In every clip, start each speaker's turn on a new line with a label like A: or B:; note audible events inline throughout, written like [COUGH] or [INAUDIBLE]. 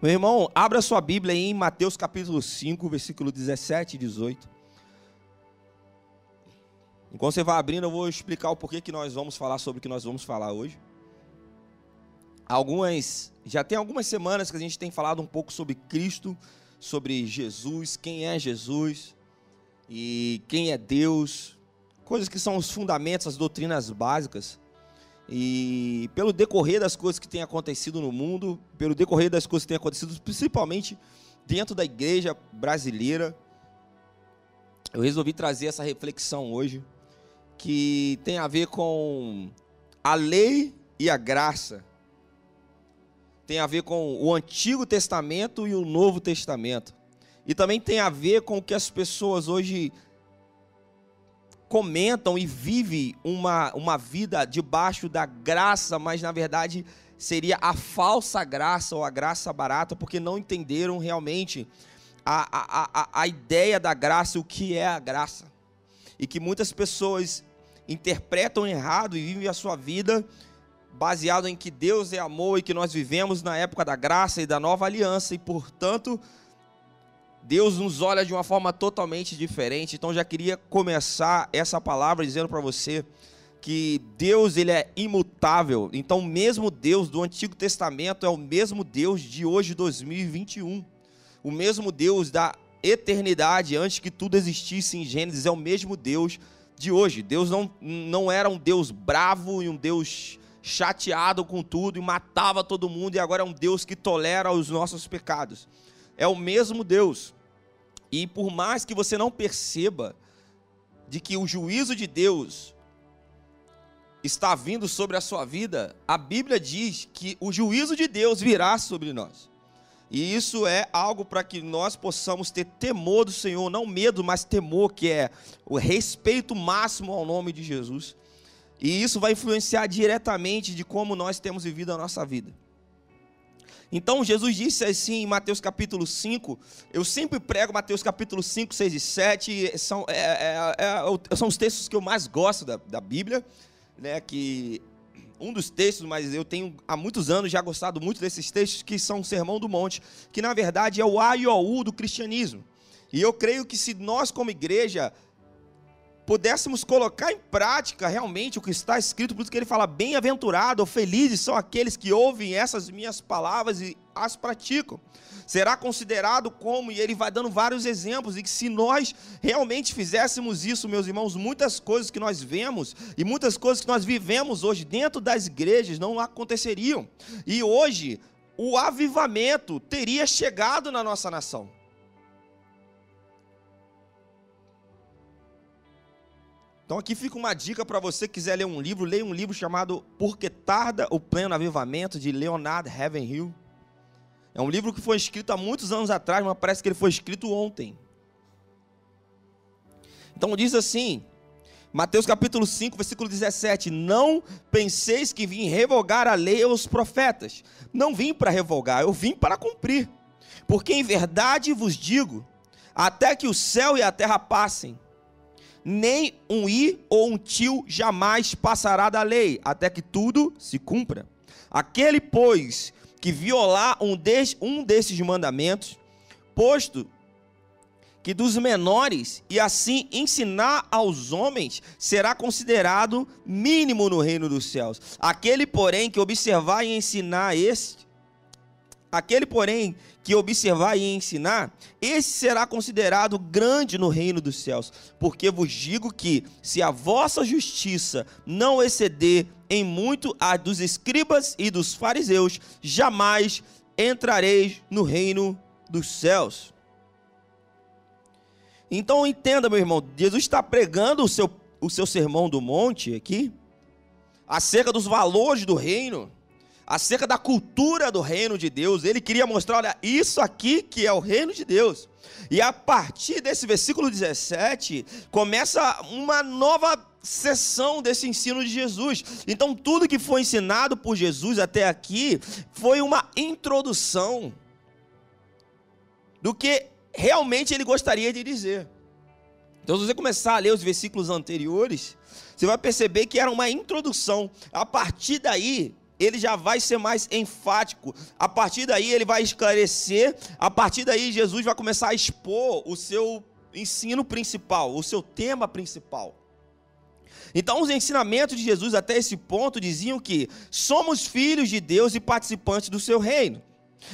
A: Meu irmão, abra sua Bíblia aí em Mateus capítulo 5, versículo 17 e 18. Enquanto você vai abrindo, eu vou explicar o porquê que nós vamos falar sobre o que nós vamos falar hoje. Algumas, já tem algumas semanas que a gente tem falado um pouco sobre Cristo, sobre Jesus, quem é Jesus e quem é Deus, coisas que são os fundamentos, as doutrinas básicas. E pelo decorrer das coisas que têm acontecido no mundo, pelo decorrer das coisas que têm acontecido, principalmente dentro da igreja brasileira, eu resolvi trazer essa reflexão hoje, que tem a ver com a lei e a graça. Tem a ver com o Antigo Testamento e o Novo Testamento. E também tem a ver com o que as pessoas hoje comentam e vivem uma, uma vida debaixo da graça, mas na verdade seria a falsa graça ou a graça barata, porque não entenderam realmente a, a, a, a ideia da graça, o que é a graça. E que muitas pessoas interpretam errado e vivem a sua vida baseado em que Deus é amor e que nós vivemos na época da graça e da nova aliança e, portanto, Deus nos olha de uma forma totalmente diferente. Então já queria começar essa palavra dizendo para você que Deus ele é imutável. Então mesmo Deus do Antigo Testamento é o mesmo Deus de hoje 2021. O mesmo Deus da eternidade antes que tudo existisse em Gênesis é o mesmo Deus de hoje. Deus não, não era um Deus bravo e um Deus chateado com tudo e matava todo mundo e agora é um Deus que tolera os nossos pecados é o mesmo Deus. E por mais que você não perceba de que o juízo de Deus está vindo sobre a sua vida, a Bíblia diz que o juízo de Deus virá sobre nós. E isso é algo para que nós possamos ter temor do Senhor, não medo, mas temor, que é o respeito máximo ao nome de Jesus. E isso vai influenciar diretamente de como nós temos vivido a nossa vida. Então Jesus disse assim em Mateus capítulo 5, eu sempre prego Mateus capítulo 5, 6 e 7, são, é, é, é, são os textos que eu mais gosto da, da Bíblia, né, que um dos textos, mas eu tenho há muitos anos já gostado muito desses textos, que são o Sermão do Monte, que na verdade é o A e o U do cristianismo. E eu creio que se nós como igreja pudéssemos colocar em prática realmente o que está escrito, por isso que ele fala: bem-aventurado ou felizes são aqueles que ouvem essas minhas palavras e as praticam. Será considerado como, e ele vai dando vários exemplos, e que se nós realmente fizéssemos isso, meus irmãos, muitas coisas que nós vemos e muitas coisas que nós vivemos hoje dentro das igrejas não aconteceriam. E hoje, o avivamento teria chegado na nossa nação. Então aqui fica uma dica para você que quiser ler um livro, leia um livro chamado Porque Tarda o Pleno Avivamento, de Leonard Ravenhill. É um livro que foi escrito há muitos anos atrás, mas parece que ele foi escrito ontem. Então diz assim, Mateus capítulo 5, versículo 17: Não penseis que vim revogar a lei aos profetas. Não vim para revogar, eu vim para cumprir. Porque em verdade vos digo, até que o céu e a terra passem, nem um i ou um tio jamais passará da lei, até que tudo se cumpra. Aquele, pois, que violar um, des, um desses mandamentos, posto que dos menores e assim ensinar aos homens será considerado mínimo no reino dos céus. Aquele, porém, que observar e ensinar este, aquele, porém, que observar e ensinar, esse será considerado grande no reino dos céus. Porque vos digo que, se a vossa justiça não exceder em muito a dos escribas e dos fariseus, jamais entrareis no reino dos céus. Então entenda, meu irmão, Jesus está pregando o seu, o seu sermão do monte aqui, acerca dos valores do reino acerca da cultura do reino de Deus. Ele queria mostrar, olha, isso aqui que é o reino de Deus. E a partir desse versículo 17, começa uma nova sessão desse ensino de Jesus. Então, tudo que foi ensinado por Jesus até aqui foi uma introdução do que realmente ele gostaria de dizer. Então, se você começar a ler os versículos anteriores, você vai perceber que era uma introdução. A partir daí, ele já vai ser mais enfático. A partir daí ele vai esclarecer, a partir daí Jesus vai começar a expor o seu ensino principal, o seu tema principal. Então, os ensinamentos de Jesus até esse ponto diziam que somos filhos de Deus e participantes do seu reino.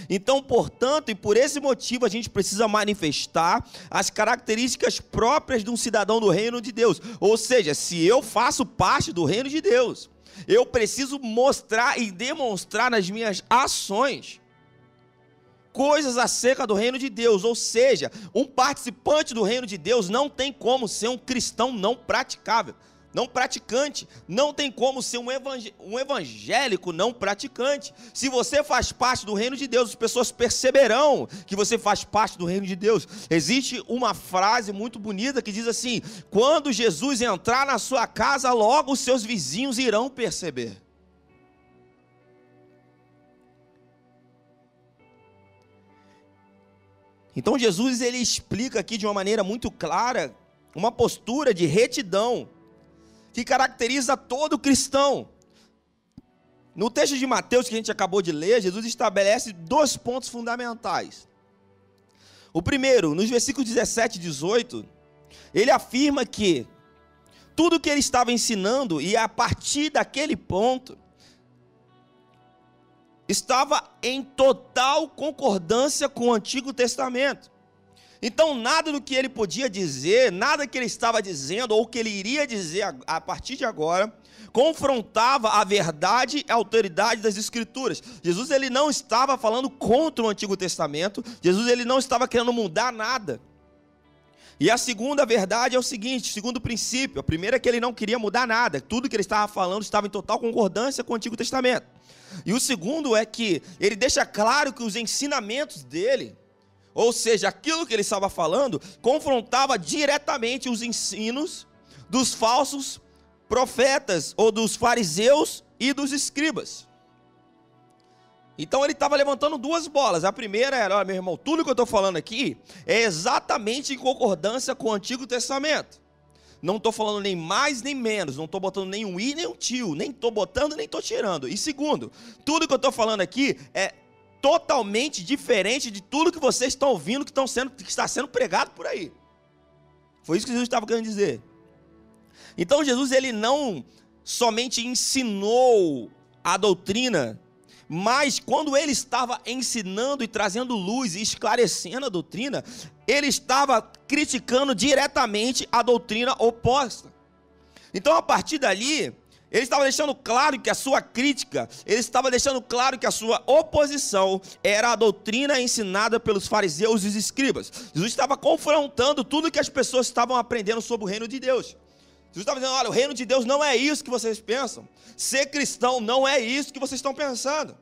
A: Então, portanto, e por esse motivo, a gente precisa manifestar as características próprias de um cidadão do reino de Deus. Ou seja, se eu faço parte do reino de Deus, eu preciso mostrar e demonstrar nas minhas ações coisas acerca do reino de Deus. Ou seja, um participante do reino de Deus não tem como ser um cristão não praticável não praticante. Não tem como ser um, um, evangélico não praticante. Se você faz parte do reino de Deus, as pessoas perceberão que você faz parte do reino de Deus. Existe uma frase muito bonita que diz assim: quando Jesus entrar na sua casa, logo os seus vizinhos irão perceber. Então Jesus ele explica aqui de uma maneira muito clara uma postura de retidão que caracteriza todo cristão. No texto de Mateus que a gente acabou de ler, Jesus estabelece dois pontos fundamentais. O primeiro, nos versículos 17 e 18, ele afirma que tudo que ele estava ensinando, e a partir daquele ponto, estava em total concordância com o Antigo Testamento. Então, nada do que ele podia dizer, nada que ele estava dizendo ou que ele iria dizer a, partir de agora, confrontava a verdade e a autoridade das escrituras. Jesus ele não estava falando contra o Antigo Testamento, Jesus ele não estava querendo mudar nada. E a segunda verdade é o seguinte, segundo princípio, a primeira é que ele não queria mudar nada, tudo que ele estava falando estava em total concordância com o Antigo Testamento. E o segundo é que ele deixa claro que os ensinamentos dele ou seja, aquilo que ele estava falando confrontava diretamente os ensinos dos falsos profetas, ou dos fariseus e dos escribas. Então ele estava levantando duas bolas. A primeira era: olha, meu irmão, tudo que eu estou falando aqui é exatamente em concordância com o Antigo Testamento. Não estou falando nem mais nem menos, não estou botando nem um i nem um tio, nem estou botando nem estou tirando. E segundo, tudo que eu estou falando aqui é totalmente diferente de tudo que vocês estão ouvindo que, estão sendo, que está sendo pregado por aí. Foi isso que Jesus estava querendo dizer. Então Jesus ele não somente ensinou a doutrina, mas quando ele estava ensinando e trazendo luz e esclarecendo a doutrina, ele estava criticando diretamente a doutrina oposta. Então a partir dali, ele estava deixando claro que a sua crítica, ele estava deixando claro que a sua oposição era a doutrina ensinada pelos fariseus e os escribas. Jesus estava confrontando tudo que as pessoas estavam aprendendo sobre o reino de Deus. Jesus estava dizendo: olha, o reino de Deus não é isso que vocês pensam. Ser cristão não é isso que vocês estão pensando.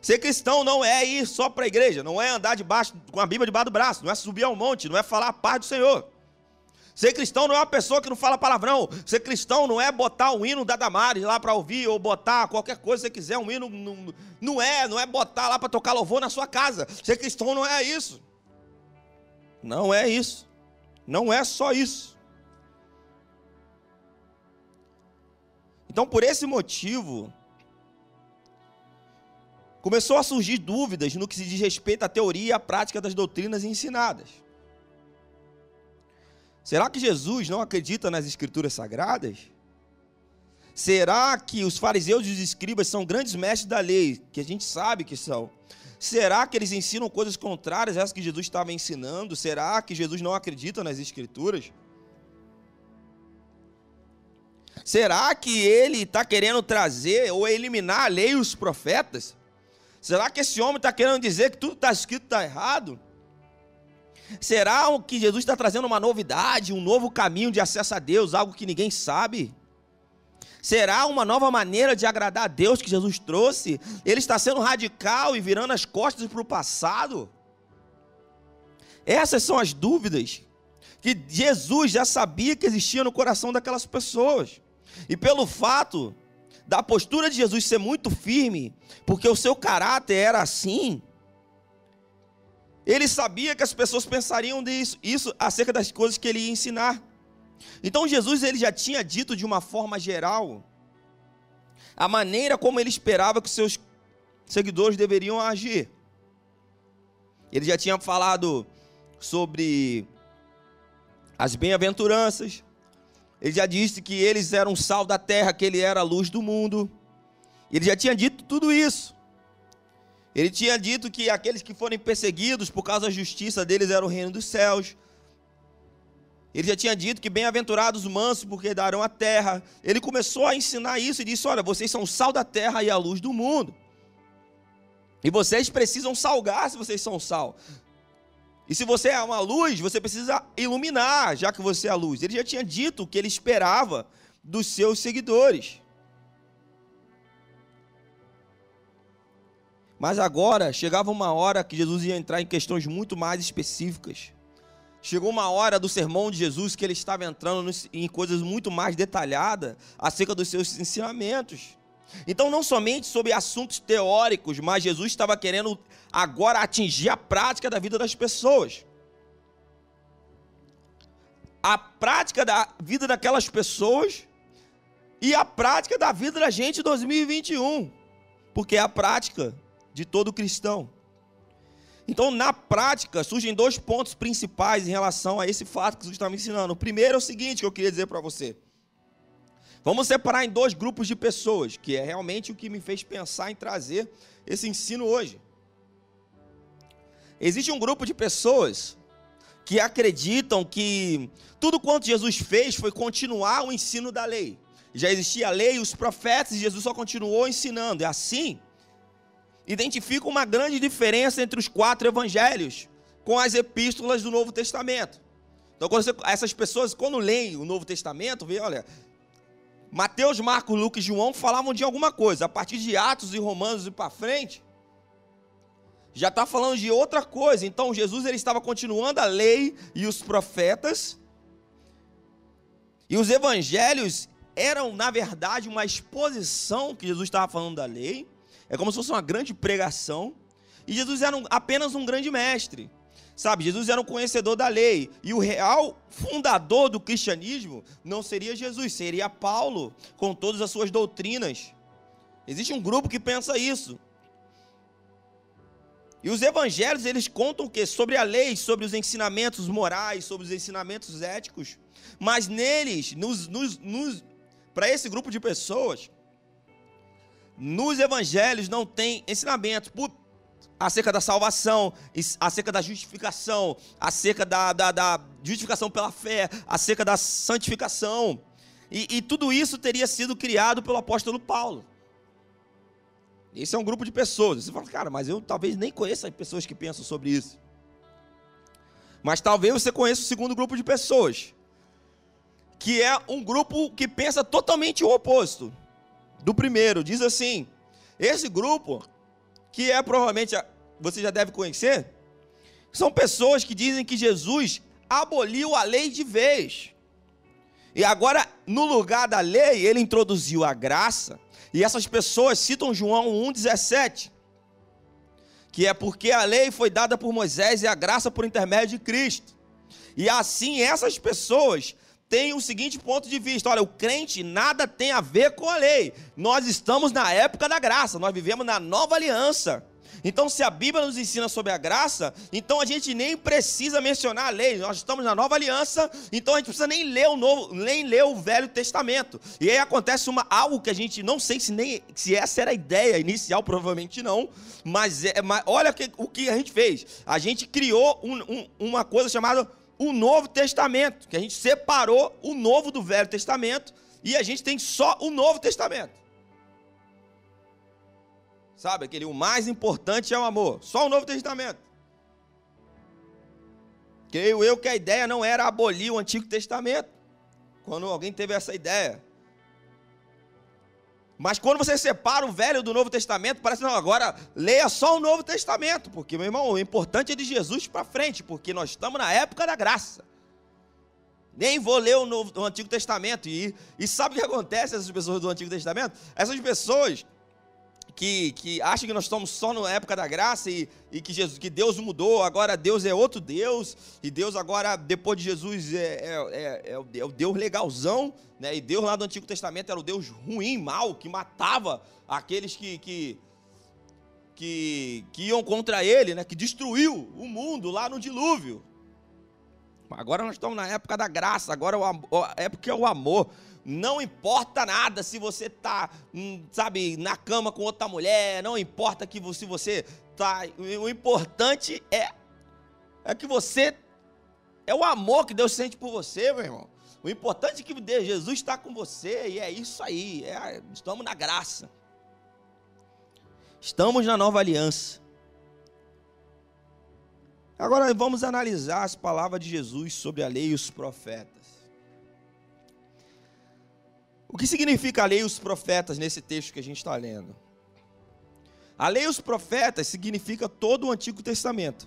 A: Ser cristão não é ir só para a igreja, não é andar debaixo com a Bíblia debaixo do braço, não é subir ao monte, não é falar a paz do Senhor. Ser cristão não é uma pessoa que não fala palavrão. Ser cristão não é botar um hino da Damares lá para ouvir ou botar qualquer coisa que você quiser, um hino. Não, não é, não é botar lá para tocar louvor na sua casa. Ser cristão não é isso. Não é isso. Não é só isso. Então, por esse motivo, começou a surgir dúvidas no que se diz respeito à teoria e à prática das doutrinas ensinadas. Será que Jesus não acredita nas Escrituras Sagradas? Será que os fariseus e os escribas são grandes mestres da lei, que a gente sabe que são? Será que eles ensinam coisas contrárias às que Jesus estava ensinando? Será que Jesus não acredita nas Escrituras? Será que ele está querendo trazer ou eliminar a lei e os profetas? Será que esse homem está querendo dizer que tudo está escrito está errado? Será que Jesus está trazendo uma novidade, um novo caminho de acesso a Deus, algo que ninguém sabe? Será uma nova maneira de agradar a Deus que Jesus trouxe? Ele está sendo radical e virando as costas para o passado? Essas são as dúvidas que Jesus já sabia que existiam no coração daquelas pessoas. E pelo fato da postura de Jesus ser muito firme, porque o seu caráter era assim, ele sabia que as pessoas pensariam disso, isso acerca das coisas que ele ia ensinar. Então Jesus ele já tinha dito de uma forma geral a maneira como ele esperava que seus seguidores deveriam agir. Ele já tinha falado sobre as bem-aventuranças. Ele já disse que eles eram sal da terra, que ele era a luz do mundo. Ele já tinha dito tudo isso. Ele tinha dito que aqueles que forem perseguidos por causa da justiça deles era o reino dos céus. Ele já tinha dito que bem-aventurados os mansos, porque darão a terra. Ele começou a ensinar isso e disse: Olha, vocês são o sal da terra e a luz do mundo. E vocês precisam salgar se vocês são sal. E se você é uma luz, você precisa iluminar, já que você é a luz. Ele já tinha dito o que ele esperava dos seus seguidores. Mas agora chegava uma hora que Jesus ia entrar em questões muito mais específicas. Chegou uma hora do sermão de Jesus que ele estava entrando em coisas muito mais detalhadas acerca dos seus ensinamentos. Então, não somente sobre assuntos teóricos, mas Jesus estava querendo agora atingir a prática da vida das pessoas. A prática da vida daquelas pessoas e a prática da vida da gente em 2021. Porque a prática de todo cristão. Então, na prática, surgem dois pontos principais em relação a esse fato que Jesus está me ensinando. O primeiro é o seguinte que eu queria dizer para você. Vamos separar em dois grupos de pessoas, que é realmente o que me fez pensar em trazer esse ensino hoje. Existe um grupo de pessoas que acreditam que tudo quanto Jesus fez foi continuar o ensino da lei. Já existia a lei, os profetas, e Jesus só continuou ensinando. É assim, identifica uma grande diferença entre os quatro evangelhos com as epístolas do Novo Testamento. Então, você, essas pessoas, quando leem o Novo Testamento, vê, olha, Mateus, Marcos, Lucas e João falavam de alguma coisa. A partir de Atos e Romanos e para frente, já está falando de outra coisa. Então Jesus ele estava continuando a lei e os profetas. E os evangelhos eram, na verdade, uma exposição que Jesus estava falando da lei. É como se fosse uma grande pregação. E Jesus era um, apenas um grande mestre. Sabe, Jesus era um conhecedor da lei. E o real fundador do cristianismo não seria Jesus, seria Paulo, com todas as suas doutrinas. Existe um grupo que pensa isso. E os evangelhos, eles contam o quê? Sobre a lei, sobre os ensinamentos morais, sobre os ensinamentos éticos. Mas neles, nos, nos, nos para esse grupo de pessoas, nos evangelhos não tem ensinamento. Por, acerca da salvação, acerca da justificação, acerca da, da, da justificação pela fé, acerca da santificação. E, e, tudo isso teria sido criado pelo apóstolo Paulo. Esse é um grupo de pessoas. Você fala, cara, mas eu talvez nem conheça as pessoas que pensam sobre isso. Mas talvez você conheça o segundo grupo de pessoas, que é um grupo que pensa totalmente o oposto do primeiro. Diz assim: esse grupo, que é provavelmente você já deve conhecer, são pessoas que dizem que Jesus aboliu a lei de vez. E agora, no lugar da lei, ele introduziu a graça. E essas pessoas citam João 1,17, que é porque a lei foi dada por Moisés e a graça por intermédio de Cristo. E assim, essas pessoas têm o seguinte ponto de vista: olha, o crente nada tem a ver com a lei. Nós estamos na época da graça, nós vivemos na nova aliança. Então, se a Bíblia nos ensina sobre a graça, então a gente nem precisa mencionar a lei. Nós estamos na nova aliança, então a gente precisa nem ler o novo, nem ler o Velho Testamento. E aí acontece uma algo que a gente não sei se nem se essa era a ideia inicial, provavelmente não. Mas, é, mas olha que, o que a gente fez. A gente criou um, um, uma coisa chamada o Novo Testamento, que a gente separou o Novo do Velho Testamento e a gente tem só o Novo Testamento. Sabe, aquele o mais importante é o amor. Só o Novo Testamento. Creio eu que a ideia não era abolir o Antigo Testamento. Quando alguém teve essa ideia. Mas quando você separa o Velho do Novo Testamento, parece não, agora leia só o Novo Testamento, porque meu irmão, o importante é de Jesus para frente, porque nós estamos na época da graça. Nem vou ler o, Novo, o Antigo Testamento. E, e sabe o que acontece essas pessoas do Antigo Testamento? Essas pessoas que, que acha que nós estamos só na época da graça e, e que, Jesus, que Deus mudou, agora Deus é outro Deus, e Deus agora, depois de Jesus, é, é, é, é, o, é Deus legalzão, né? e Deus lá do Antigo Testamento era o Deus ruim, mau, que matava aqueles que, que, que, que iam contra ele, né? que destruiu o mundo lá no dilúvio. Agora nós estamos na época da graça, agora a época é o amor. Não importa nada se você está, hum, sabe, na cama com outra mulher, não importa que se você está. O importante é, é que você. É o amor que Deus sente por você, meu irmão. O importante é que Jesus está com você e é isso aí. É, estamos na graça. Estamos na nova aliança. Agora vamos analisar as palavras de Jesus sobre a lei e os profetas. O que significa a lei e os profetas nesse texto que a gente está lendo? A lei e os profetas significa todo o Antigo Testamento.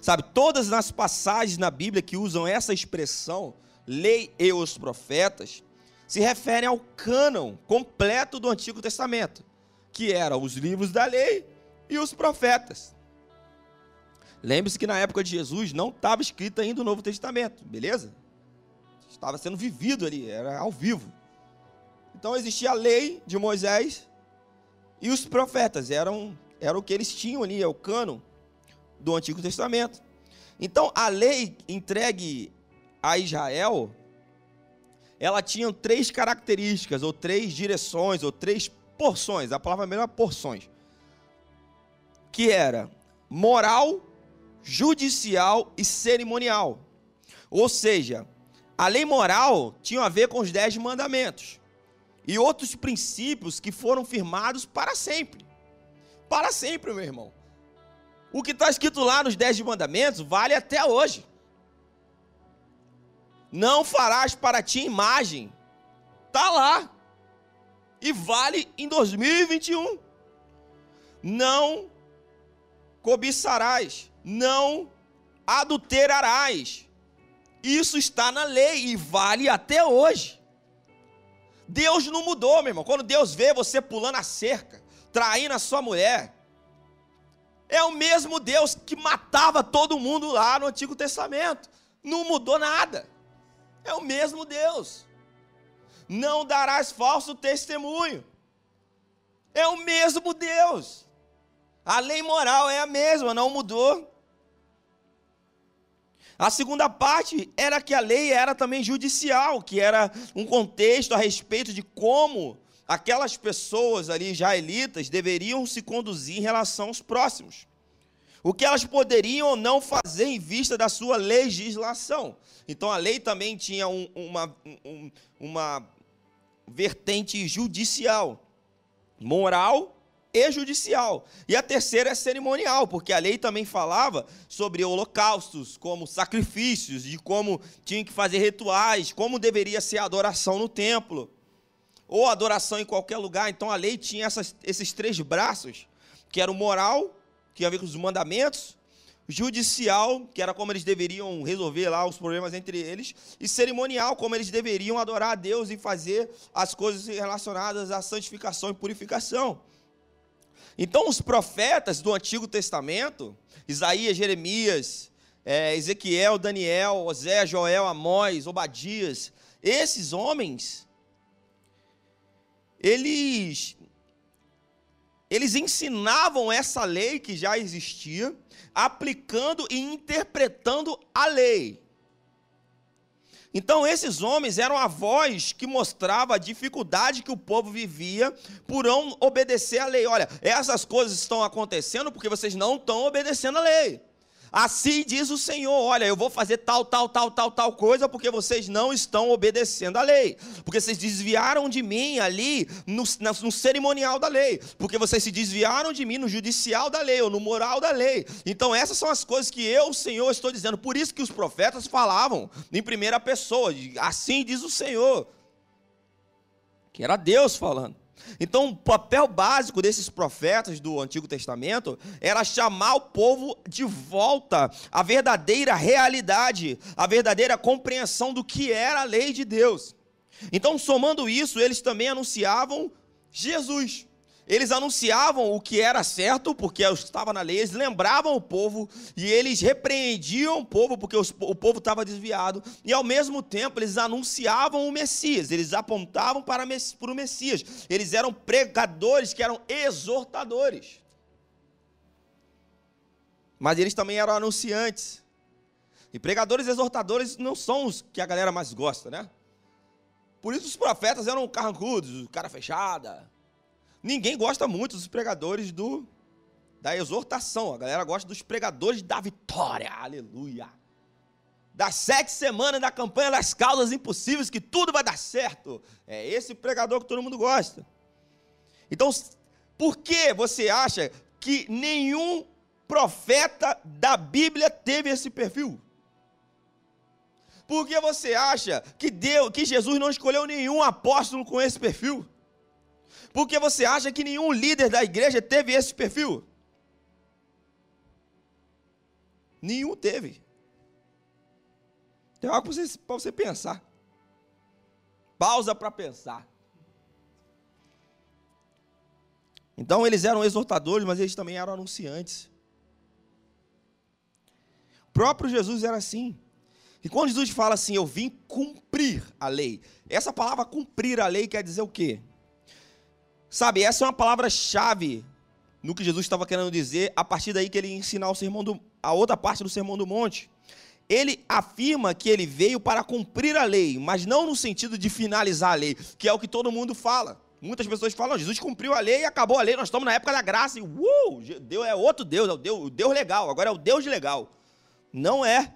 A: Sabe, todas as passagens na Bíblia que usam essa expressão, lei e os profetas, se referem ao cânon completo do Antigo Testamento, que eram os livros da lei e os profetas. Lembre-se que na época de Jesus não estava escrito ainda o Novo Testamento, beleza? Estava sendo vivido ali, era ao vivo. Então existia a lei de Moisés e os profetas, eram, era o que eles tinham ali, é o cano do Antigo Testamento. Então a lei entregue a Israel, ela tinha três características, ou três direções, ou três porções, a palavra melhor é porções, que era moral, judicial e cerimonial. Ou seja, a lei moral tinha a ver com os dez mandamentos e outros princípios que foram firmados para sempre. Para sempre, meu irmão. O que está escrito lá nos Dez Mandamentos vale até hoje. Não farás para ti imagem. Está lá. E vale em 2021. Não cobiçarás. Não adulterarás. Isso está na lei e vale até hoje. Deus não mudou, meu irmão. Quando Deus vê você pulando a cerca, traindo a sua mulher, é o mesmo Deus que matava todo mundo lá no Antigo Testamento. Não mudou nada. É o mesmo Deus. Não darás falso testemunho. É o mesmo Deus. A lei moral é a mesma, não mudou. A segunda parte era que a lei era também judicial, que era um contexto a respeito de como aquelas pessoas ali israelitas deveriam se conduzir em relação aos próximos. O que elas poderiam ou não fazer em vista da sua legislação. Então a lei também tinha um, uma, um, uma vertente judicial, moral e judicial. E a terceira é cerimonial, porque a lei também falava sobre holocaustos, como sacrifícios, de como tinha que fazer rituais, como deveria ser a adoração no templo, ou adoração em qualquer lugar. Então a lei tinha essas, esses três braços, que era o moral, que tinha a ver com os mandamentos, judicial, que era como eles deveriam resolver lá os problemas entre eles, e cerimonial, como eles deveriam adorar a Deus e fazer as coisas relacionadas à santificação e purificação. Então, os profetas do Antigo Testamento, Isaías, Jeremias, é, Ezequiel, Daniel, Osé, Joel, Amós, Obadias, esses homens, eles, eles ensinavam essa lei que já existia, aplicando e interpretando a lei. Então, esses homens eram a voz que mostrava a dificuldade que o povo vivia por não obedecer à lei. Olha, essas coisas estão acontecendo porque vocês não estão obedecendo a lei. Assim diz o Senhor: olha, eu vou fazer tal, tal, tal, tal, tal coisa, porque vocês não estão obedecendo a lei. Porque vocês desviaram de mim ali no, no cerimonial da lei. Porque vocês se desviaram de mim no judicial da lei, ou no moral da lei. Então, essas são as coisas que eu, Senhor, estou dizendo. Por isso que os profetas falavam em primeira pessoa: assim diz o Senhor. Que era Deus falando. Então, o papel básico desses profetas do Antigo Testamento era chamar o povo de volta à verdadeira realidade, à verdadeira compreensão do que era a lei de Deus. Então, somando isso, eles também anunciavam Jesus. Eles anunciavam o que era certo, porque estava na lei, eles lembravam o povo e eles repreendiam o povo, porque o povo estava desviado, e ao mesmo tempo eles anunciavam o Messias, eles apontavam para, para o Messias, eles eram pregadores que eram exortadores. Mas eles também eram anunciantes. E pregadores e exortadores não são os que a galera mais gosta, né? Por isso os profetas eram carrancudos, cara fechada, Ninguém gosta muito dos pregadores do da exortação. A galera gosta dos pregadores da vitória. Aleluia. Das sete semanas da campanha das causas impossíveis, que tudo vai dar certo. É esse pregador que todo mundo gosta. Então, por que você acha que nenhum profeta da Bíblia teve esse perfil? Por que você acha que Deus, que Jesus não escolheu nenhum apóstolo com esse perfil? Porque você acha que nenhum líder da igreja teve esse perfil? Nenhum teve. Tem algo para você, você pensar. Pausa para pensar. Então eles eram exortadores, mas eles também eram anunciantes. O próprio Jesus era assim. E quando Jesus fala assim, eu vim cumprir a lei, essa palavra cumprir a lei quer dizer o quê? Sabe, essa é uma palavra-chave no que Jesus estava querendo dizer, a partir daí que ele ensinar o sermão do, a outra parte do Sermão do Monte. Ele afirma que ele veio para cumprir a lei, mas não no sentido de finalizar a lei, que é o que todo mundo fala. Muitas pessoas falam, Jesus cumpriu a lei e acabou a lei, nós estamos na época da graça, e uh, Deus é outro Deus, é o Deus, o Deus legal, agora é o Deus legal. Não é.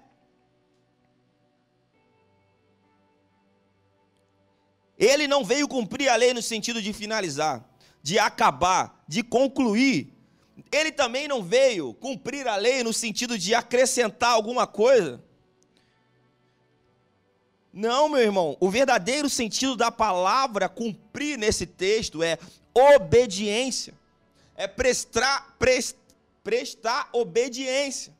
A: Ele não veio cumprir a lei no sentido de finalizar, de acabar, de concluir. Ele também não veio cumprir a lei no sentido de acrescentar alguma coisa. Não, meu irmão, o verdadeiro sentido da palavra cumprir nesse texto é obediência, é prestar, prestar obediência.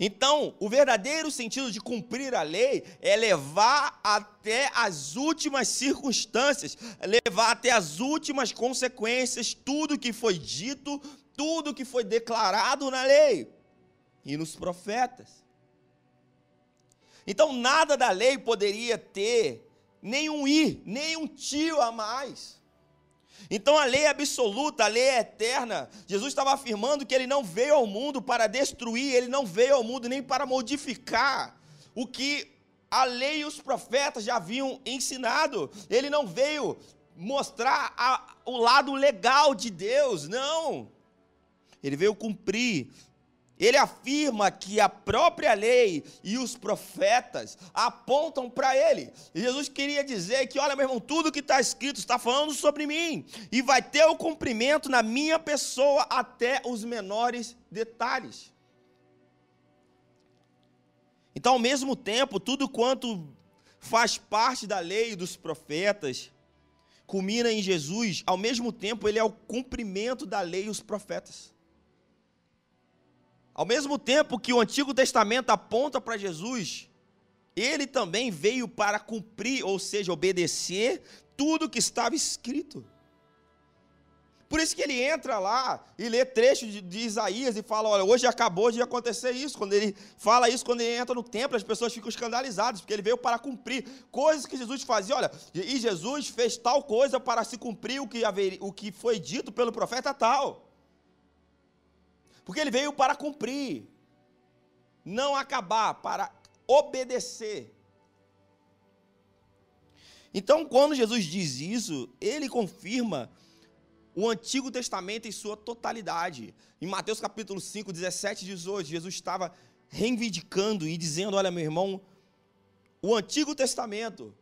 A: Então, o verdadeiro sentido de cumprir a lei é levar até as últimas circunstâncias, levar até as últimas consequências tudo que foi dito, tudo que foi declarado na lei e nos profetas. Então, nada da lei poderia ter nenhum i, nenhum tio a mais. Então a lei é absoluta, a lei é eterna. Jesus estava afirmando que ele não veio ao mundo para destruir, ele não veio ao mundo nem para modificar o que a lei e os profetas já haviam ensinado. Ele não veio mostrar a, o lado legal de Deus, não. Ele veio cumprir ele afirma que a própria lei e os profetas apontam para ele. E Jesus queria dizer que, olha, meu irmão, tudo que está escrito está falando sobre mim, e vai ter o cumprimento na minha pessoa até os menores detalhes. Então, ao mesmo tempo, tudo quanto faz parte da lei e dos profetas culmina em Jesus, ao mesmo tempo, ele é o cumprimento da lei e os profetas. Ao mesmo tempo que o Antigo Testamento aponta para Jesus, ele também veio para cumprir, ou seja, obedecer tudo que estava escrito. Por isso que ele entra lá e lê trecho de, de, Isaías e fala: Olha, hoje acabou de acontecer isso. Quando ele fala isso, quando ele entra no templo, as pessoas ficam escandalizadas, porque ele veio para cumprir coisas que Jesus fazia. Olha, e Jesus fez tal coisa para se cumprir o que, haver, o que foi dito pelo profeta tal. Porque ele veio para cumprir, não acabar, para obedecer. Então, quando Jesus diz isso, ele confirma o Antigo Testamento em sua totalidade. Em Mateus capítulo 5, 17 e 18, Jesus estava reivindicando e dizendo: Olha, meu irmão, o Antigo Testamento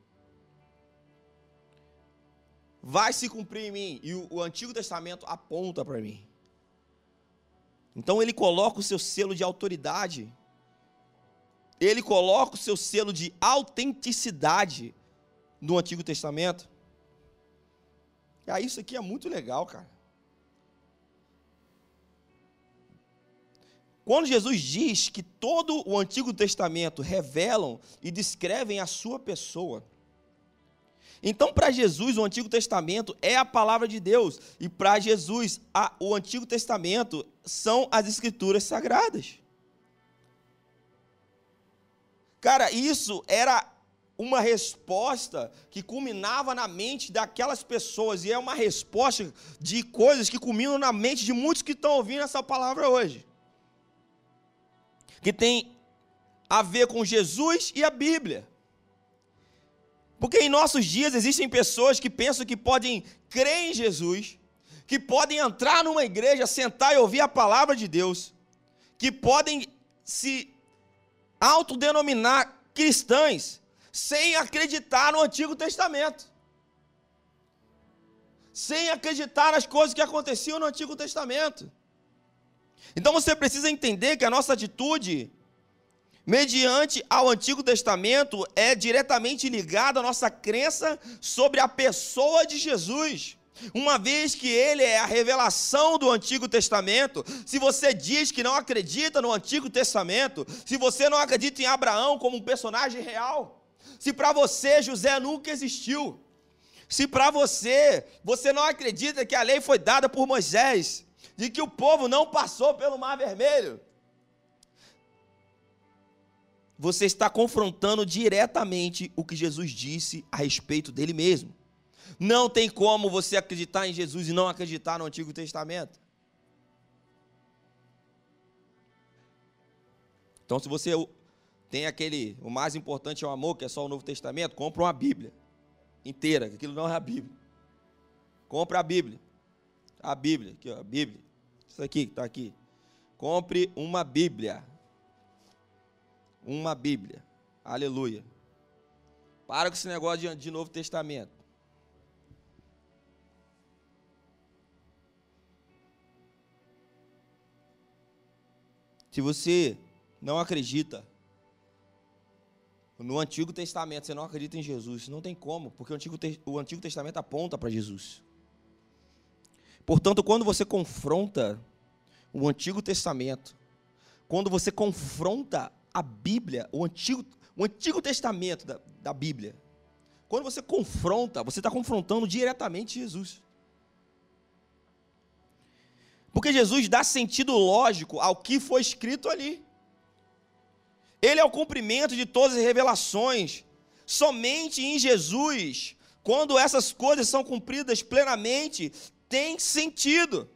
A: vai se cumprir em mim, e o, o Antigo Testamento aponta para mim. Então ele coloca o seu selo de autoridade, ele coloca o seu selo de autenticidade no Antigo Testamento. E aí, isso aqui é muito legal, cara. Quando Jesus diz que todo o Antigo Testamento revelam e descrevem a sua pessoa, Então, para Jesus, o Antigo Testamento é a palavra de Deus. E para Jesus, a, o Antigo Testamento são as Escrituras Sagradas. Cara, isso era uma resposta que culminava na mente daquelas pessoas, e é uma resposta de coisas que culminam na mente de muitos que estão ouvindo essa palavra hoje. Que tem a ver com Jesus e a Bíblia. Porque em nossos dias existem pessoas que pensam que podem crer em Jesus, que podem entrar numa igreja, sentar e ouvir a palavra de Deus, que podem se autodenominar cristãs sem acreditar no Antigo Testamento. Sem acreditar nas coisas que aconteciam no Antigo Testamento. Então você precisa entender que a nossa atitude mediante ao Antigo Testamento, é diretamente ligado à nossa crença sobre a pessoa de Jesus. Uma vez que ele é a revelação do Antigo Testamento, se você diz que não acredita no Antigo Testamento, se você não acredita em Abraão como um personagem real, se para você José nunca existiu, se para você você não acredita que a lei foi dada por Moisés, de que o povo não passou pelo Mar Vermelho, você está confrontando diretamente o que Jesus disse a respeito dele mesmo. Não tem como você acreditar em Jesus e não acreditar no Antigo Testamento. Então, se você tem aquele, o mais importante é o amor, que é só o Novo Testamento, compra uma Bíblia inteira, que aquilo não é a Bíblia. Compre a Bíblia. A Bíblia, aqui, ó, a Bíblia. Isso aqui que está aqui. Compre uma Bíblia uma Bíblia. Aleluia. Para com esse negócio de, de Novo Testamento. Se você não acredita no Antigo Testamento, você não acredita em Jesus, não tem como, porque o Antigo, o Antigo Testamento aponta para Jesus. Portanto, quando você confronta o Antigo Testamento, quando você confronta a Bíblia, o Antigo, o Antigo Testamento da, da Bíblia, quando você confronta, você está confrontando diretamente Jesus. Porque Jesus dá sentido lógico ao que foi escrito ali. Ele é o cumprimento de todas as revelações. Somente em Jesus, quando essas coisas são cumpridas plenamente, tem sentido.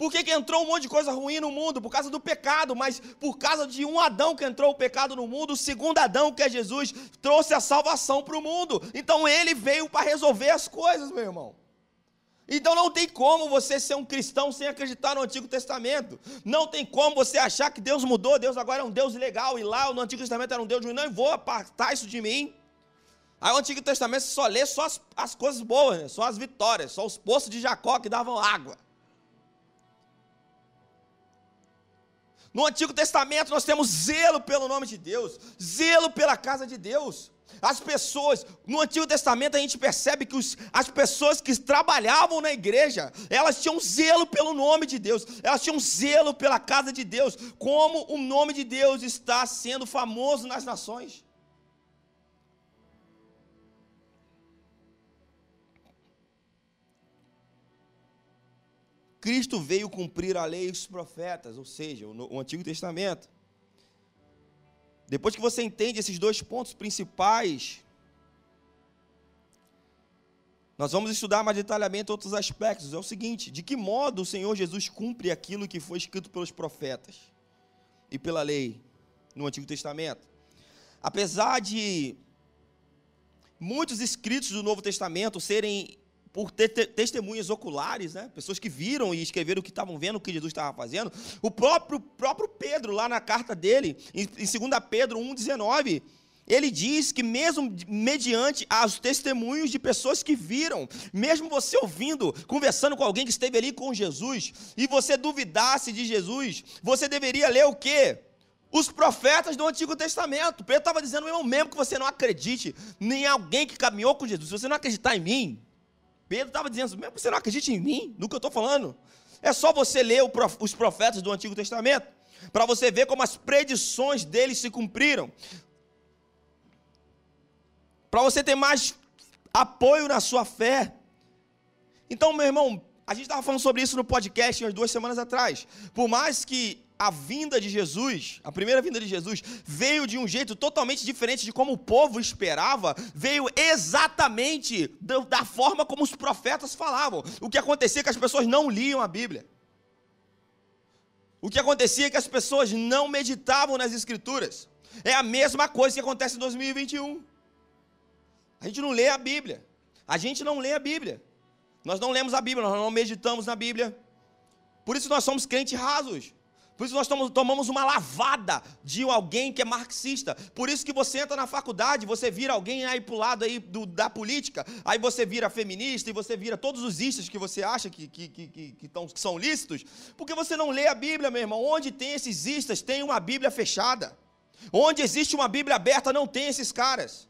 A: Por que, que entrou um monte de coisa ruim no mundo? Por causa do pecado, mas por causa de um Adão que entrou o pecado no mundo, o segundo Adão, que é Jesus, trouxe a salvação para o mundo. Então ele veio para resolver as coisas, meu irmão. Então não tem como você ser um cristão sem acreditar no Antigo Testamento. Não tem como você achar que Deus mudou, Deus agora é um Deus legal, e lá no Antigo Testamento era um Deus ruim. Não, vou apartar isso de mim. Aí o Antigo Testamento só lê só as, as coisas boas, né? só as vitórias, só os poços de Jacó que davam água. No Antigo Testamento nós temos zelo pelo nome de Deus, zelo pela casa de Deus. As pessoas, no Antigo Testamento a gente percebe que os, as pessoas que trabalhavam na igreja, elas tinham zelo pelo nome de Deus, elas tinham zelo pela casa de Deus, como o nome de Deus está sendo famoso nas nações. Cristo veio cumprir a lei e os profetas, ou seja, o, o Antigo Testamento. Depois que você entende esses dois pontos principais, nós vamos estudar mais detalhadamente outros aspectos. É o seguinte: de que modo o Senhor Jesus cumpre aquilo que foi escrito pelos profetas e pela lei no Antigo Testamento? Apesar de muitos escritos do Novo Testamento serem por ter testemunhas oculares, né? pessoas que viram e escreveram o que estavam vendo, o que Jesus estava fazendo. O próprio, próprio Pedro, lá na carta dele, em, em 2 Pedro 1,19, ele diz que mesmo mediante os testemunhos de pessoas que viram, mesmo você ouvindo, conversando com alguém que esteve ali com Jesus, e você duvidasse de Jesus, você deveria ler o quê? Os profetas do Antigo Testamento. Pedro estava dizendo, meu mesmo que você não acredite em alguém que caminhou com Jesus, se você não acreditar em mim, Pedro estava dizendo, mesmo você não acredita em mim, no que eu estou falando. É só você ler os profetas do Antigo Testamento, para você ver como as predições deles se cumpriram. para você ter mais apoio na sua fé. Então, meu irmão, a gente estava falando sobre isso no podcast umas duas semanas atrás. Por mais que a vinda de Jesus, a primeira vinda de Jesus, veio de um jeito totalmente diferente de como o povo esperava, veio exatamente da forma como os profetas falavam. O que acontecia é que as pessoas não liam a Bíblia. O que acontecia é que as pessoas não meditavam nas Escrituras. É a mesma coisa que acontece em 2021. A gente não lê a Bíblia. A gente não lê a Bíblia. Nós não lemos a Bíblia, nós não meditamos na Bíblia. Por isso nós somos crentes rasos. Por isso nós tomamos uma lavada de alguém que é marxista. Por isso que você entra na faculdade, você vira alguém aí pro lado aí do, da política, aí você vira feminista e você vira todos os istas que você acha que, que, que, que, tão, que são lícitos, porque você não lê a Bíblia, meu irmão. Onde tem esses istas, tem uma Bíblia fechada. Onde existe uma Bíblia aberta, não tem esses caras.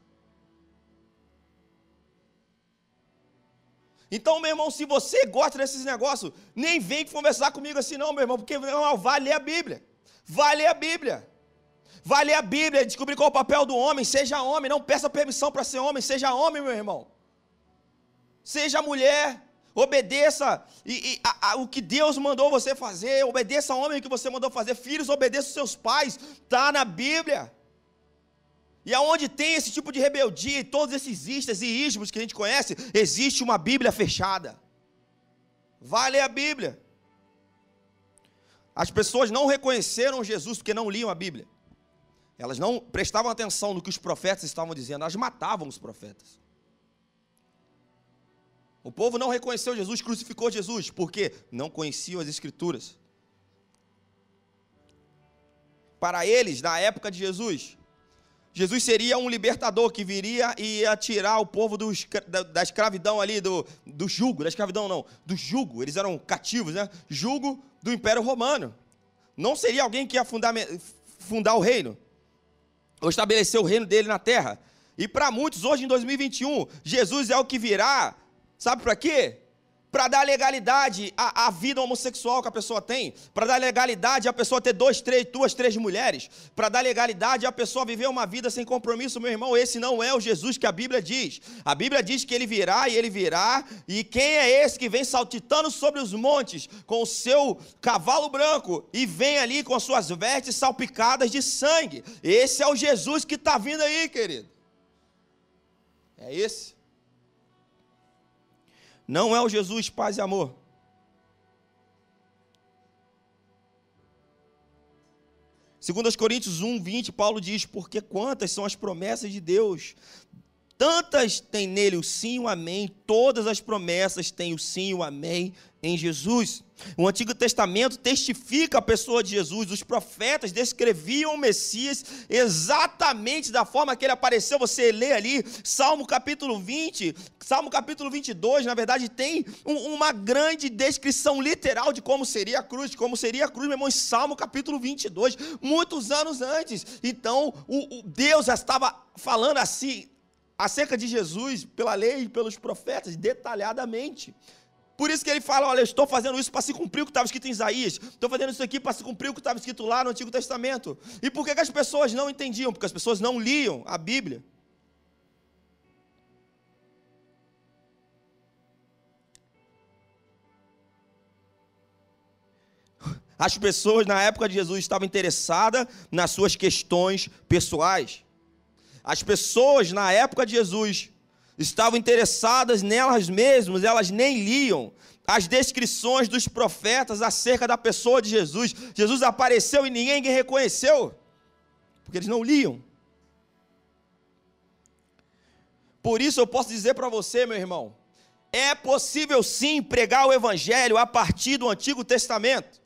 A: Então, meu irmão, se você gosta desses negócios, nem vem conversar comigo assim, não, meu irmão, porque não, vai ler a Bíblia. Vai ler a Bíblia. Vai ler a Bíblia, descobrir qual é o papel do homem. Seja homem, não peça permissão para ser homem. Seja homem, meu irmão. Seja mulher. Obedeça e, e a, a, o que Deus mandou você fazer. Obedeça ao homem que você mandou fazer. Filhos, obedeça os seus pais. Está na Bíblia. E aonde tem esse tipo de rebeldia, todos esses istas e ismos que a gente conhece, existe uma Bíblia fechada. Vai ler a Bíblia. As pessoas não reconheceram Jesus porque não liam a Bíblia. Elas não prestavam atenção no que os profetas estavam dizendo, elas matavam os profetas. O povo não reconheceu Jesus, crucificou Jesus, porque não conheciam as Escrituras. Para eles, na época de Jesus, Jesus seria um libertador que viria e ia tirar o povo do, da, da, escravidão ali, do, do jugo, da escravidão não, do jugo, eles eram cativos, né? Jugo do Império Romano. Não seria alguém que ia fundar, fundar o reino, ou estabelecer o reino dele na terra. E para muitos, hoje em 2021, Jesus é o que virá, sabe para quê? Para dar legalidade à, à, vida homossexual que a pessoa tem, para dar legalidade à pessoa ter dois, três, duas, três mulheres, para dar legalidade à pessoa viver uma vida sem compromisso, meu irmão, esse não é o Jesus que a Bíblia diz. A Bíblia diz que ele virá e ele virá, e quem é esse que vem saltitando sobre os montes com o seu cavalo branco e vem ali com as suas vestes salpicadas de sangue? Esse é o Jesus que está vindo aí, querido. É esse. Não é o Jesus paz e amor. Segundo os Coríntios 1, 20, Paulo diz, porque quantas são as promessas de Deus, tantas tem nele o sim e o amém, todas as promessas têm o sim e o amém em Jesus. O Antigo Testamento testifica a pessoa de Jesus, os profetas descreviam o Messias exatamente da forma que ele apareceu. Você lê ali, Salmo capítulo 20, Salmo capítulo 22, na verdade, tem um, uma grande descrição literal de como seria a cruz, como seria a cruz, meu irmão, em Salmo capítulo 22, muitos anos antes. Então, o, o Deus já estava falando assim acerca de Jesus pela lei e pelos profetas detalhadamente. Por isso que ele fala: olha, estou fazendo isso para se cumprir o que estava escrito em Isaías, estou fazendo isso aqui para se cumprir o que estava escrito lá no Antigo Testamento. E por que, que as pessoas não entendiam? Porque as pessoas não liam a Bíblia. [LAUGHS] As pessoas na época de Jesus estavam interessadas nas suas questões pessoais. As pessoas na época de Jesus estavam interessadas nelas mesmas, elas nem liam as descrições dos profetas acerca da pessoa de Jesus. Jesus apareceu e ninguém reconheceu, porque eles não liam. Por isso eu posso dizer para você, meu irmão, é possível sim pregar o evangelho a partir do Antigo Testamento.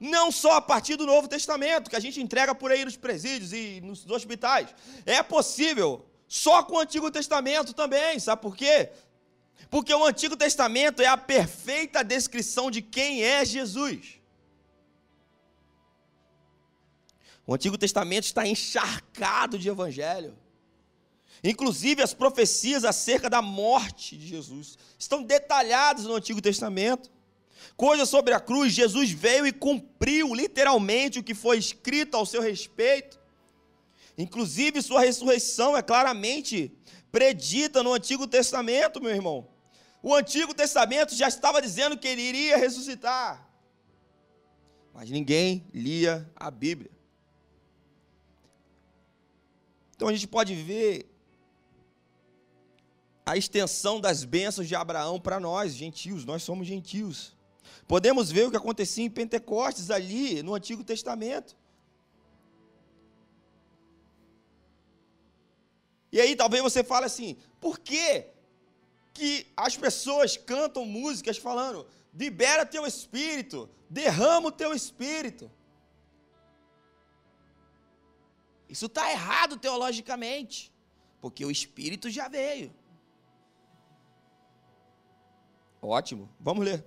A: Não só a partir do Novo Testamento, que a gente entrega por aí nos presídios e nos hospitais. É possível só com o Antigo Testamento também, sabe por quê? Porque o Antigo Testamento é a perfeita descrição de quem é Jesus. O Antigo Testamento está encharcado de evangelho. Inclusive as profecias acerca da morte de Jesus estão detalhadas no Antigo Testamento. Coisas sobre a cruz, Jesus veio e cumpriu literalmente o que foi escrito ao seu respeito. Inclusive, sua ressurreição é claramente predita no Antigo Testamento, meu irmão. O Antigo Testamento já estava dizendo que ele iria ressuscitar. Mas ninguém lia a Bíblia. Então a gente pode ver a extensão das bênçãos de Abraão para nós, gentios, nós somos gentios. Podemos ver o que acontecia em Pentecostes ali no Antigo Testamento. E aí talvez você fale assim: por que, que as pessoas cantam músicas falando, libera teu espírito, derrama o teu espírito? Isso está errado teologicamente, porque o espírito já veio. Ótimo, vamos ler.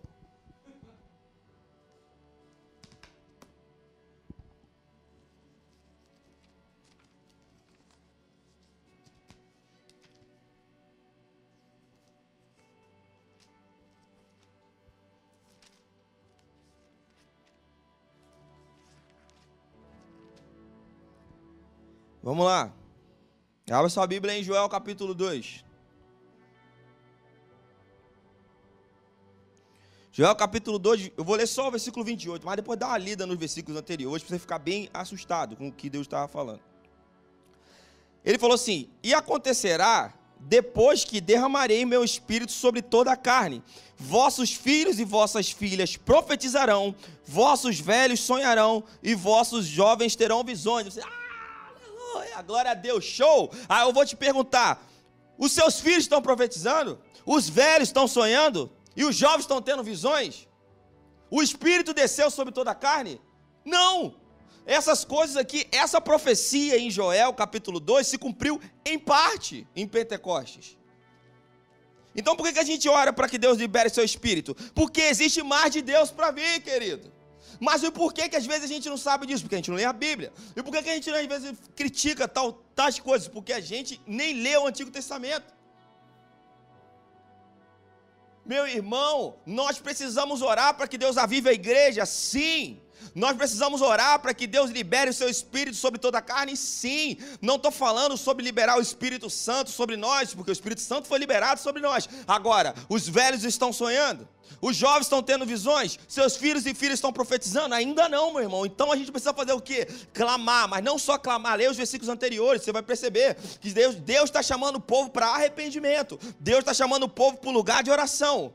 A: Vamos lá. Abra sua Bíblia em Joel capítulo 2. Joel capítulo 2, eu vou ler só o versículo 28, mas depois dá uma lida nos versículos anteriores para você ficar bem assustado com o que Deus estava falando. Ele falou assim: E acontecerá depois que derramarei meu espírito sobre toda a carne. Vossos filhos e vossas filhas profetizarão, vossos velhos sonharão e vossos jovens terão visões. Você, ah, a glória a Deus, show. Aí eu vou te perguntar: os seus filhos estão profetizando? Os velhos estão sonhando? E os jovens estão tendo visões? O Espírito desceu sobre toda a carne? Não! Essas coisas aqui, essa profecia em Joel capítulo 2 se cumpriu em parte em Pentecostes. Então por que a gente ora para que Deus libere seu espírito? Porque existe mais de Deus para vir, querido. Mas e por que, que às vezes a gente não sabe disso? Porque a gente não lê a Bíblia. E por que, que a gente às vezes critica tal, tais coisas? Porque a gente nem lê o Antigo Testamento. Meu irmão, nós precisamos orar para que Deus avive a igreja, sim. Nós precisamos orar para que Deus libere o seu Espírito sobre toda a carne, sim. Não estou falando sobre liberar o Espírito Santo sobre nós, porque o Espírito Santo foi liberado sobre nós. Agora, os velhos estão sonhando. Os jovens estão tendo visões, seus filhos e filhas estão profetizando? Ainda não, meu irmão. Então a gente precisa fazer o quê? Clamar, mas não só clamar, ler os versículos anteriores, você vai perceber que Deus está chamando o povo para arrependimento, Deus está chamando o povo para o lugar de oração.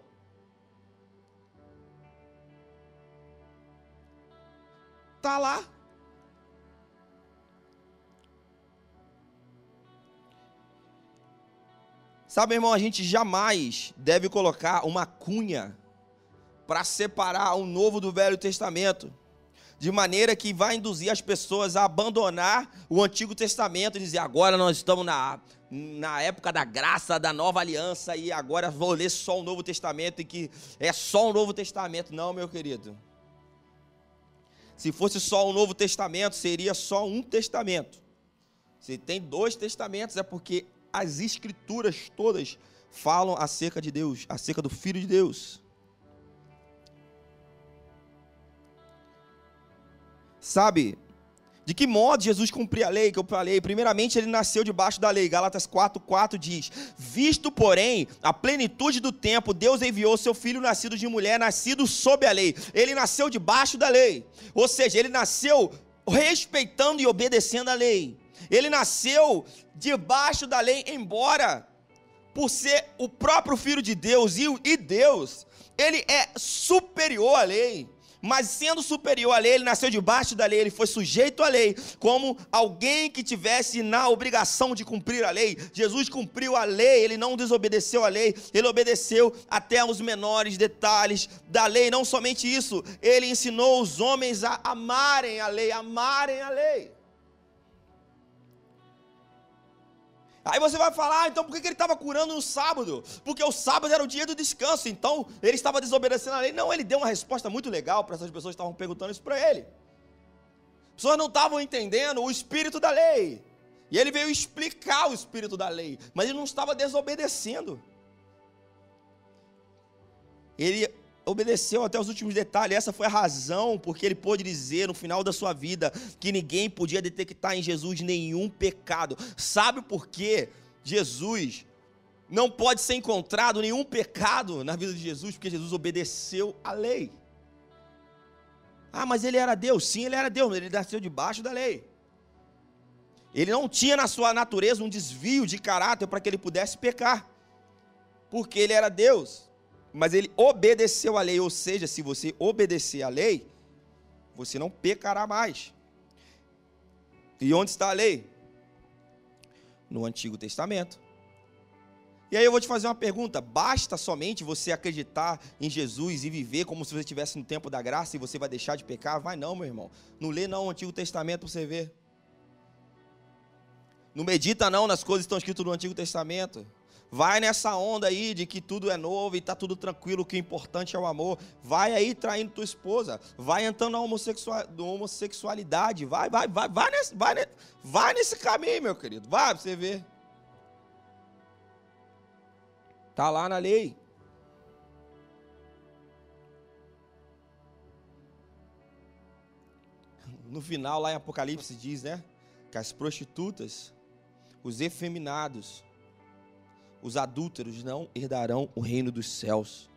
A: Está lá. Sabe, irmão, a gente jamais deve colocar uma cunha para separar o Novo do Velho Testamento, de maneira que vai induzir as pessoas a abandonar o Antigo Testamento e dizer: agora nós estamos na, na época da graça, da nova aliança, e agora vou ler só o Novo Testamento e que é só o Novo Testamento. Não, meu querido. Se fosse só o Novo Testamento, seria só um testamento. Se tem dois testamentos, é porque as escrituras todas falam acerca de Deus, acerca do Filho de Deus. Sabe? De que modo Jesus cumpria a lei que eu falei? Primeiramente, ele nasceu debaixo da lei. Gálatas 4:4 diz: "Visto, porém, a plenitude do tempo, Deus enviou seu filho nascido de mulher, nascido sob a lei. Ele nasceu debaixo da lei. Ou seja, ele nasceu respeitando e obedecendo a lei. Ele nasceu debaixo da lei, embora por ser o próprio filho de Deus e Deus, ele é superior à lei mas sendo superior à lei, ele nasceu debaixo da lei, ele foi sujeito à lei, como alguém que tivesse na obrigação de cumprir a lei. Jesus cumpriu a lei, ele não desobedeceu a lei, ele obedeceu até os menores detalhes da lei. Não somente isso, ele ensinou os homens a amarem a lei, amarem a lei. Aí você vai falar, ah, então por que ele estava curando no sábado? Porque o sábado era o dia do descanso, então ele estava desobedecendo a lei. Não, ele deu uma resposta muito legal para essas pessoas que estavam perguntando isso para ele. As pessoas não estavam entendendo o espírito da lei. E ele veio explicar o espírito da lei, mas ele não estava desobedecendo. Ele obedeceu até os últimos detalhes. Essa foi a razão porque ele pôde dizer no final da sua vida que ninguém podia detectar em Jesus nenhum pecado. Sabe por quê? Jesus, não pode ser encontrado nenhum pecado na vida de Jesus, porque Jesus obedeceu à lei. Ah, mas ele era Deus. Sim, ele era Deus, mas ele nasceu debaixo da lei. Ele não tinha na sua natureza um desvio de caráter para que ele pudesse pecar, porque ele era Deus. Mas ele obedeceu à lei, ou seja, se você obedecer à lei, você não pecará mais. E onde está a lei? No Antigo Testamento. E aí eu vou te fazer uma pergunta: basta somente você acreditar em Jesus e viver como se você estivesse no tempo da graça e você vai deixar de pecar? Vai não, meu irmão. Não lê não o Antigo Testamento para você ver. Não medita não nas coisas que estão escritas no Antigo Testamento. Vai nessa onda aí de que tudo é novo e está tudo tranquilo, que o importante é o amor. Vai aí traindo tua esposa. Vai entrando na homossexual, homossexualidade. Vai, vai, vai, vai nesse, vai, vai nesse caminho, meu querido. Vai para você ver. Está lá na lei. No final, lá em Apocalipse, diz, né? Que as prostitutas, os efeminados, os adúlteros não herdarão o reino dos céus.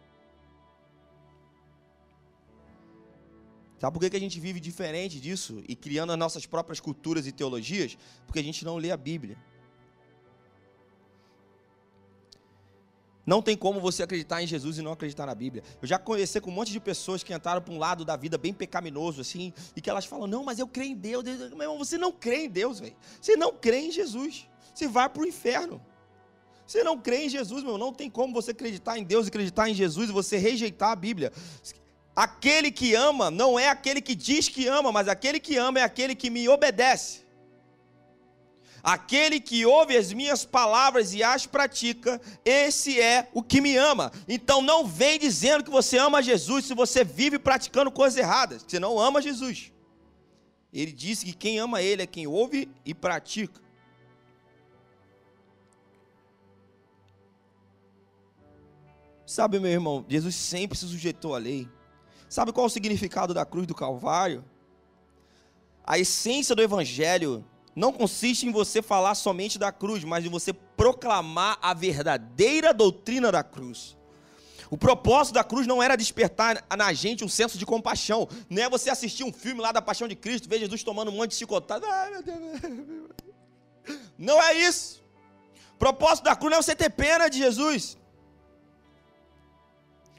A: Sabe por que a gente vive diferente disso e criando as nossas próprias culturas e teologias? Porque a gente não lê a Bíblia. Não tem como você acreditar em Jesus e não acreditar na Bíblia. Eu já conheci com um monte de pessoas que entraram para um lado da vida bem pecaminoso, assim, e que elas falam: Não, mas eu creio em Deus. Meu irmão, você não crê em Deus, velho. Você não crê em Jesus. Você vai para o inferno. Você não crê em Jesus, meu, não tem como você acreditar em Deus e acreditar em Jesus e você rejeitar a Bíblia. Aquele que ama não é aquele que diz que ama, mas aquele que ama é aquele que me obedece. Aquele que ouve as minhas palavras e as pratica, esse é o que me ama. Então não vem dizendo que você ama Jesus se você vive praticando coisas erradas. Você não ama Jesus. Ele disse que quem ama ele é quem ouve e pratica. Sabe, meu irmão, Jesus sempre se sujeitou à lei. Sabe qual é o significado da cruz do Calvário? A essência do Evangelho não consiste em você falar somente da cruz, mas em você proclamar a verdadeira doutrina da cruz. O propósito da cruz não era despertar na gente um senso de compaixão. Não é você assistir um filme lá da paixão de Cristo, ver Jesus tomando um monte de chicotada. Meu Deus. Não é isso. O propósito da cruz não é você ter pena de Jesus.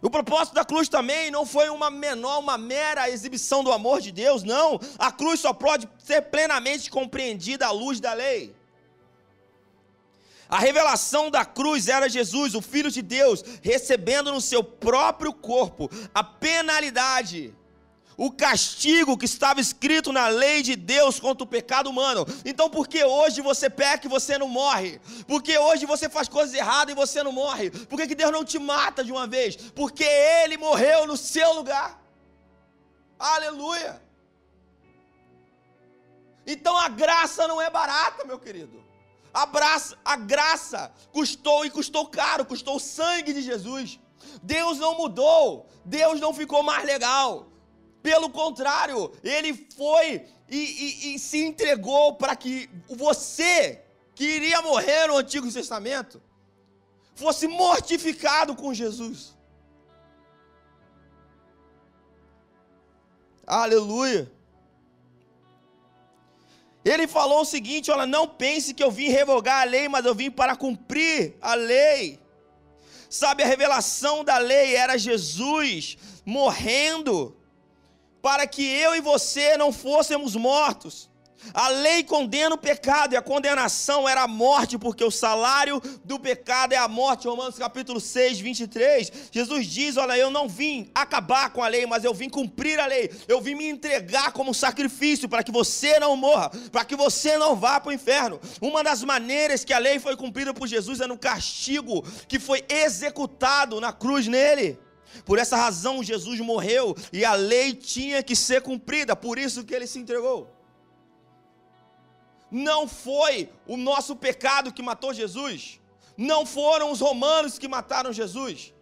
A: O propósito da cruz também não foi uma menor, uma mera exibição do amor de Deus, não. A cruz só pode ser plenamente compreendida à luz da lei. A revelação da cruz era Jesus, o Filho de Deus, recebendo no seu próprio corpo a penalidade o castigo que estava escrito na lei de Deus contra o pecado humano. Então, por que hoje você peca e você não morre? Por que hoje você faz coisas erradas e você não morre? Por que, que Deus não te mata de uma vez? Porque Ele morreu no seu lugar. Aleluia! Então a graça não é barata, meu querido. A, braça, a graça custou e custou caro, custou o sangue de Jesus. Deus não mudou, Deus não ficou mais legal. Pelo contrário, ele foi e, e, e se entregou para que você, que iria morrer no Antigo Testamento, fosse mortificado com Jesus. Aleluia. Ele falou o seguinte: olha, não pense que eu vim revogar a lei, mas eu vim para cumprir a lei. Sabe, a revelação da lei era Jesus morrendo para que eu e você não fôssemos mortos. A lei condena o pecado e a condenação era a morte, porque o salário do pecado é a morte. Romanos capítulo 6, 23. Jesus diz: Olha, eu não vim acabar com a lei, mas eu vim cumprir a lei. Eu vim me entregar como sacrifício para que você não morra, para que você não vá para o inferno. Uma das maneiras que a lei foi cumprida por Jesus é no castigo que foi executado na cruz nele. Por essa razão Jesus morreu e a lei tinha que ser cumprida, por isso que ele se entregou. Não foi o nosso pecado que matou Jesus, não foram os romanos que mataram Jesus.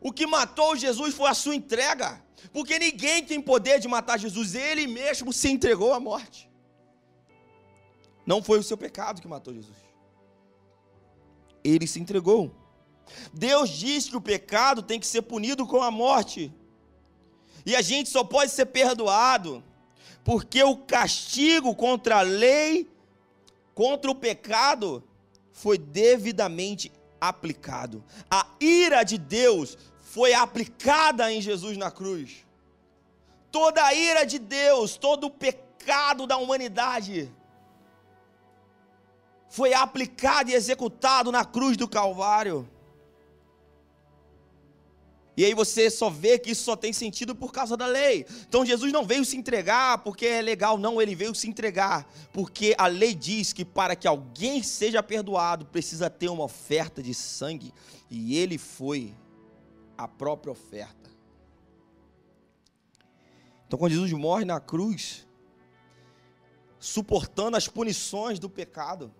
A: O que matou Jesus foi a sua entrega, porque ninguém tem poder de matar Jesus, ele mesmo se entregou à morte. Não foi o seu pecado que matou Jesus. ele se entregou. Deus diz que o pecado tem que ser punido com a morte. E a gente só pode ser perdoado porque o castigo contra a lei, contra o pecado, foi devidamente aplicado. A ira de Deus foi aplicada em Jesus na cruz. Toda a ira de Deus, todo o pecado da humanidade foi aplicado e executado na cruz do Calvário. E aí você só vê que isso só tem sentido por causa da lei. Então Jesus não veio se entregar porque é legal, não, ele veio se entregar porque a lei diz que para que alguém seja perdoado precisa ter uma oferta de sangue, e ele foi a própria oferta. Então quando Jesus morre na cruz, suportando as punições do pecado,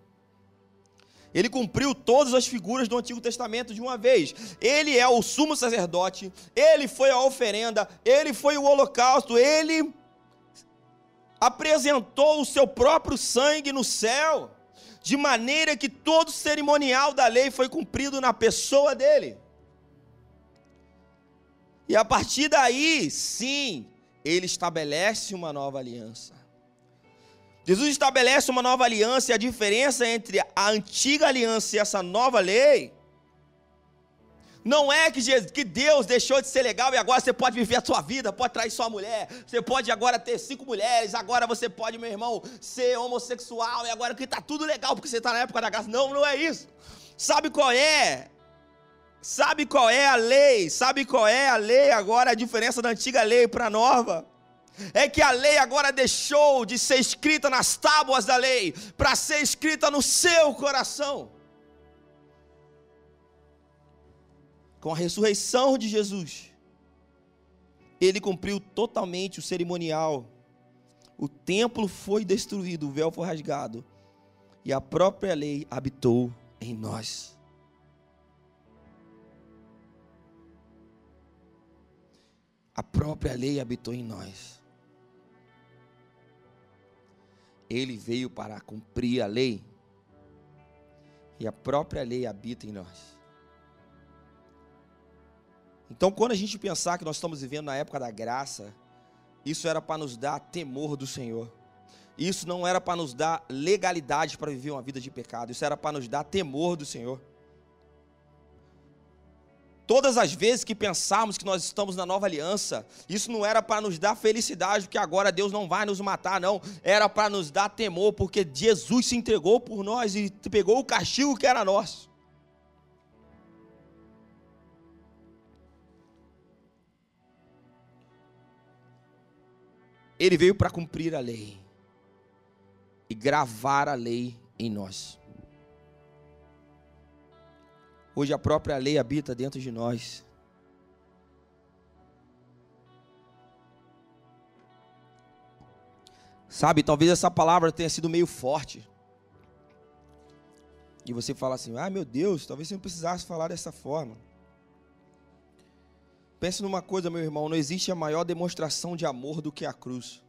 A: ele cumpriu todas as figuras do Antigo Testamento de uma vez. Ele é o sumo sacerdote, ele foi a oferenda, ele foi o holocausto, ele apresentou o seu próprio sangue no céu, de maneira que todo o cerimonial da lei foi cumprido na pessoa dele. E a partir daí, sim, ele estabelece uma nova aliança. Jesus estabelece uma nova aliança e a diferença entre a antiga aliança e essa nova lei não é que, Jesus, que Deus deixou de ser legal e agora você pode viver a sua vida, pode trair sua mulher, você pode agora ter cinco mulheres, agora você pode, meu irmão, ser homossexual e agora que está tudo legal porque você está na época da graça. Não, não é isso. Sabe qual é? Sabe qual é a lei? Sabe qual é a lei agora, a diferença da antiga lei para a nova? É que a lei agora deixou de ser escrita nas tábuas da lei para ser escrita no seu coração. Com a ressurreição de Jesus, ele cumpriu totalmente o cerimonial. O templo foi destruído, o véu foi rasgado, e a própria lei habitou em nós. A própria lei habitou em nós. Ele veio para cumprir a lei. E a própria lei habita em nós. Então, quando a gente pensar que nós estamos vivendo na época da graça, isso era para nos dar temor do Senhor. Isso não era para nos dar legalidade para viver uma vida de pecado. Isso era para nos dar temor do Senhor. Todas as vezes que pensamos que nós estamos na nova aliança, isso não era para nos dar felicidade, porque agora Deus não vai nos matar, não. Era para nos dar temor, porque Jesus se entregou por nós e pegou o castigo que era nosso. Ele veio para cumprir a lei e gravar a lei em nós. Hoje a própria lei habita dentro de nós. Sabe, talvez essa palavra tenha sido meio forte. E você fala assim: ah, meu Deus, talvez você não precisasse falar dessa forma. Pense numa coisa, meu irmão: não existe a maior demonstração de amor do que a cruz.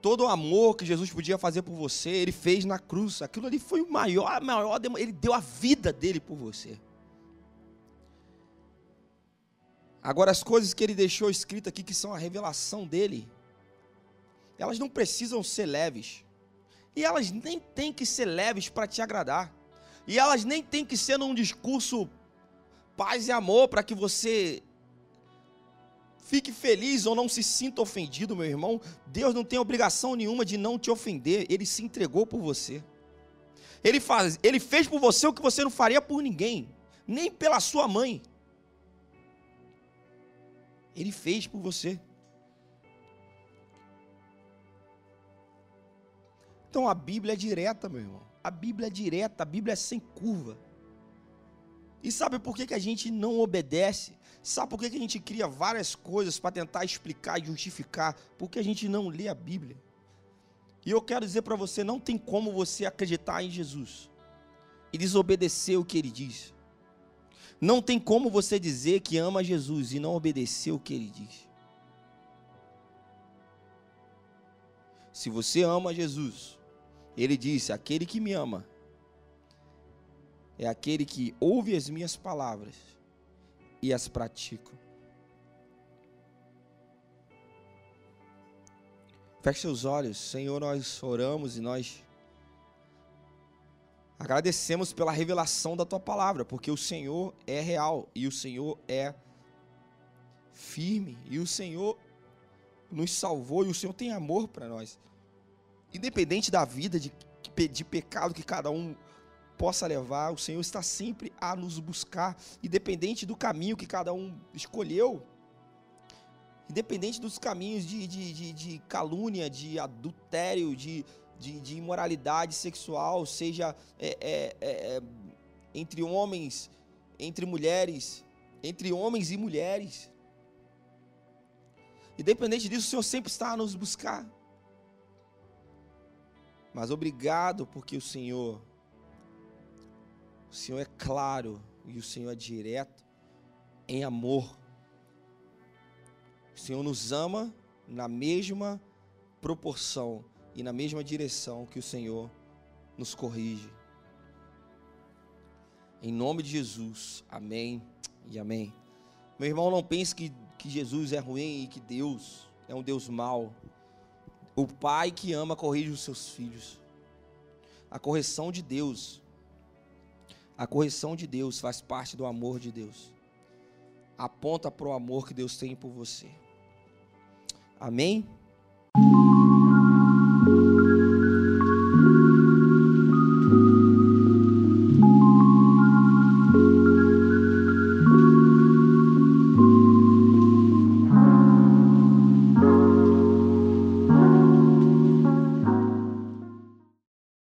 A: Todo o amor que Jesus podia fazer por você, ele fez na cruz. Aquilo ali foi o maior, maior, ele deu a vida dele por você. Agora, as coisas que ele deixou escritas aqui, que são a revelação dele, elas não precisam ser leves. E elas nem têm que ser leves para te agradar. E elas nem têm que ser num discurso paz e amor para que você Fique feliz ou não se sinta ofendido, meu irmão. Deus não tem obrigação nenhuma de não te ofender. Ele se entregou por você. Ele, faz, ele fez por você o que você não faria por ninguém, nem pela sua mãe. Ele fez por você. Então a Bíblia é direta, meu irmão. A Bíblia é direta, a Bíblia é sem curva. E sabe por que, que a gente não obedece? Sabe por que, a gente cria várias coisas para tentar explicar e justificar? Porque a gente não lê a Bíblia. E eu quero dizer para você: não tem como você acreditar em Jesus e desobedecer o que ele diz. Não tem como você dizer que ama Jesus e não obedecer o que ele diz. Se você ama Jesus, ele disse: aquele que me ama, é aquele que ouve as minhas palavras e as pratica. Feche seus olhos, Senhor, nós oramos e nós agradecemos pela revelação da tua palavra, porque o Senhor é real e o Senhor é firme e o Senhor nos salvou e o Senhor tem amor para nós. Independente da vida de, de pecado que cada um possa levar, o Senhor está sempre a nos buscar, independente do caminho que cada um escolheu, independente dos caminhos de, de, de, de calúnia, de adultério, de, de, de imoralidade sexual, seja é, é, é, é entre homens, entre mulheres, entre homens e mulheres. Independente disso, o Senhor sempre está a nos buscar. Mas obrigado porque o Senhor, o Senhor é claro e o Senhor é direto em amor. O Senhor nos ama na mesma proporção e na mesma direção que o Senhor nos corrige. Em nome de Jesus, amém e amém. Meu irmão, não pense que que Jesus é ruim e que Deus é um Deus mau. O pai que ama corrige os seus filhos. A correção de Deus, a correção de Deus faz parte do amor de Deus. Aponta para o amor que Deus tem por você. Amém?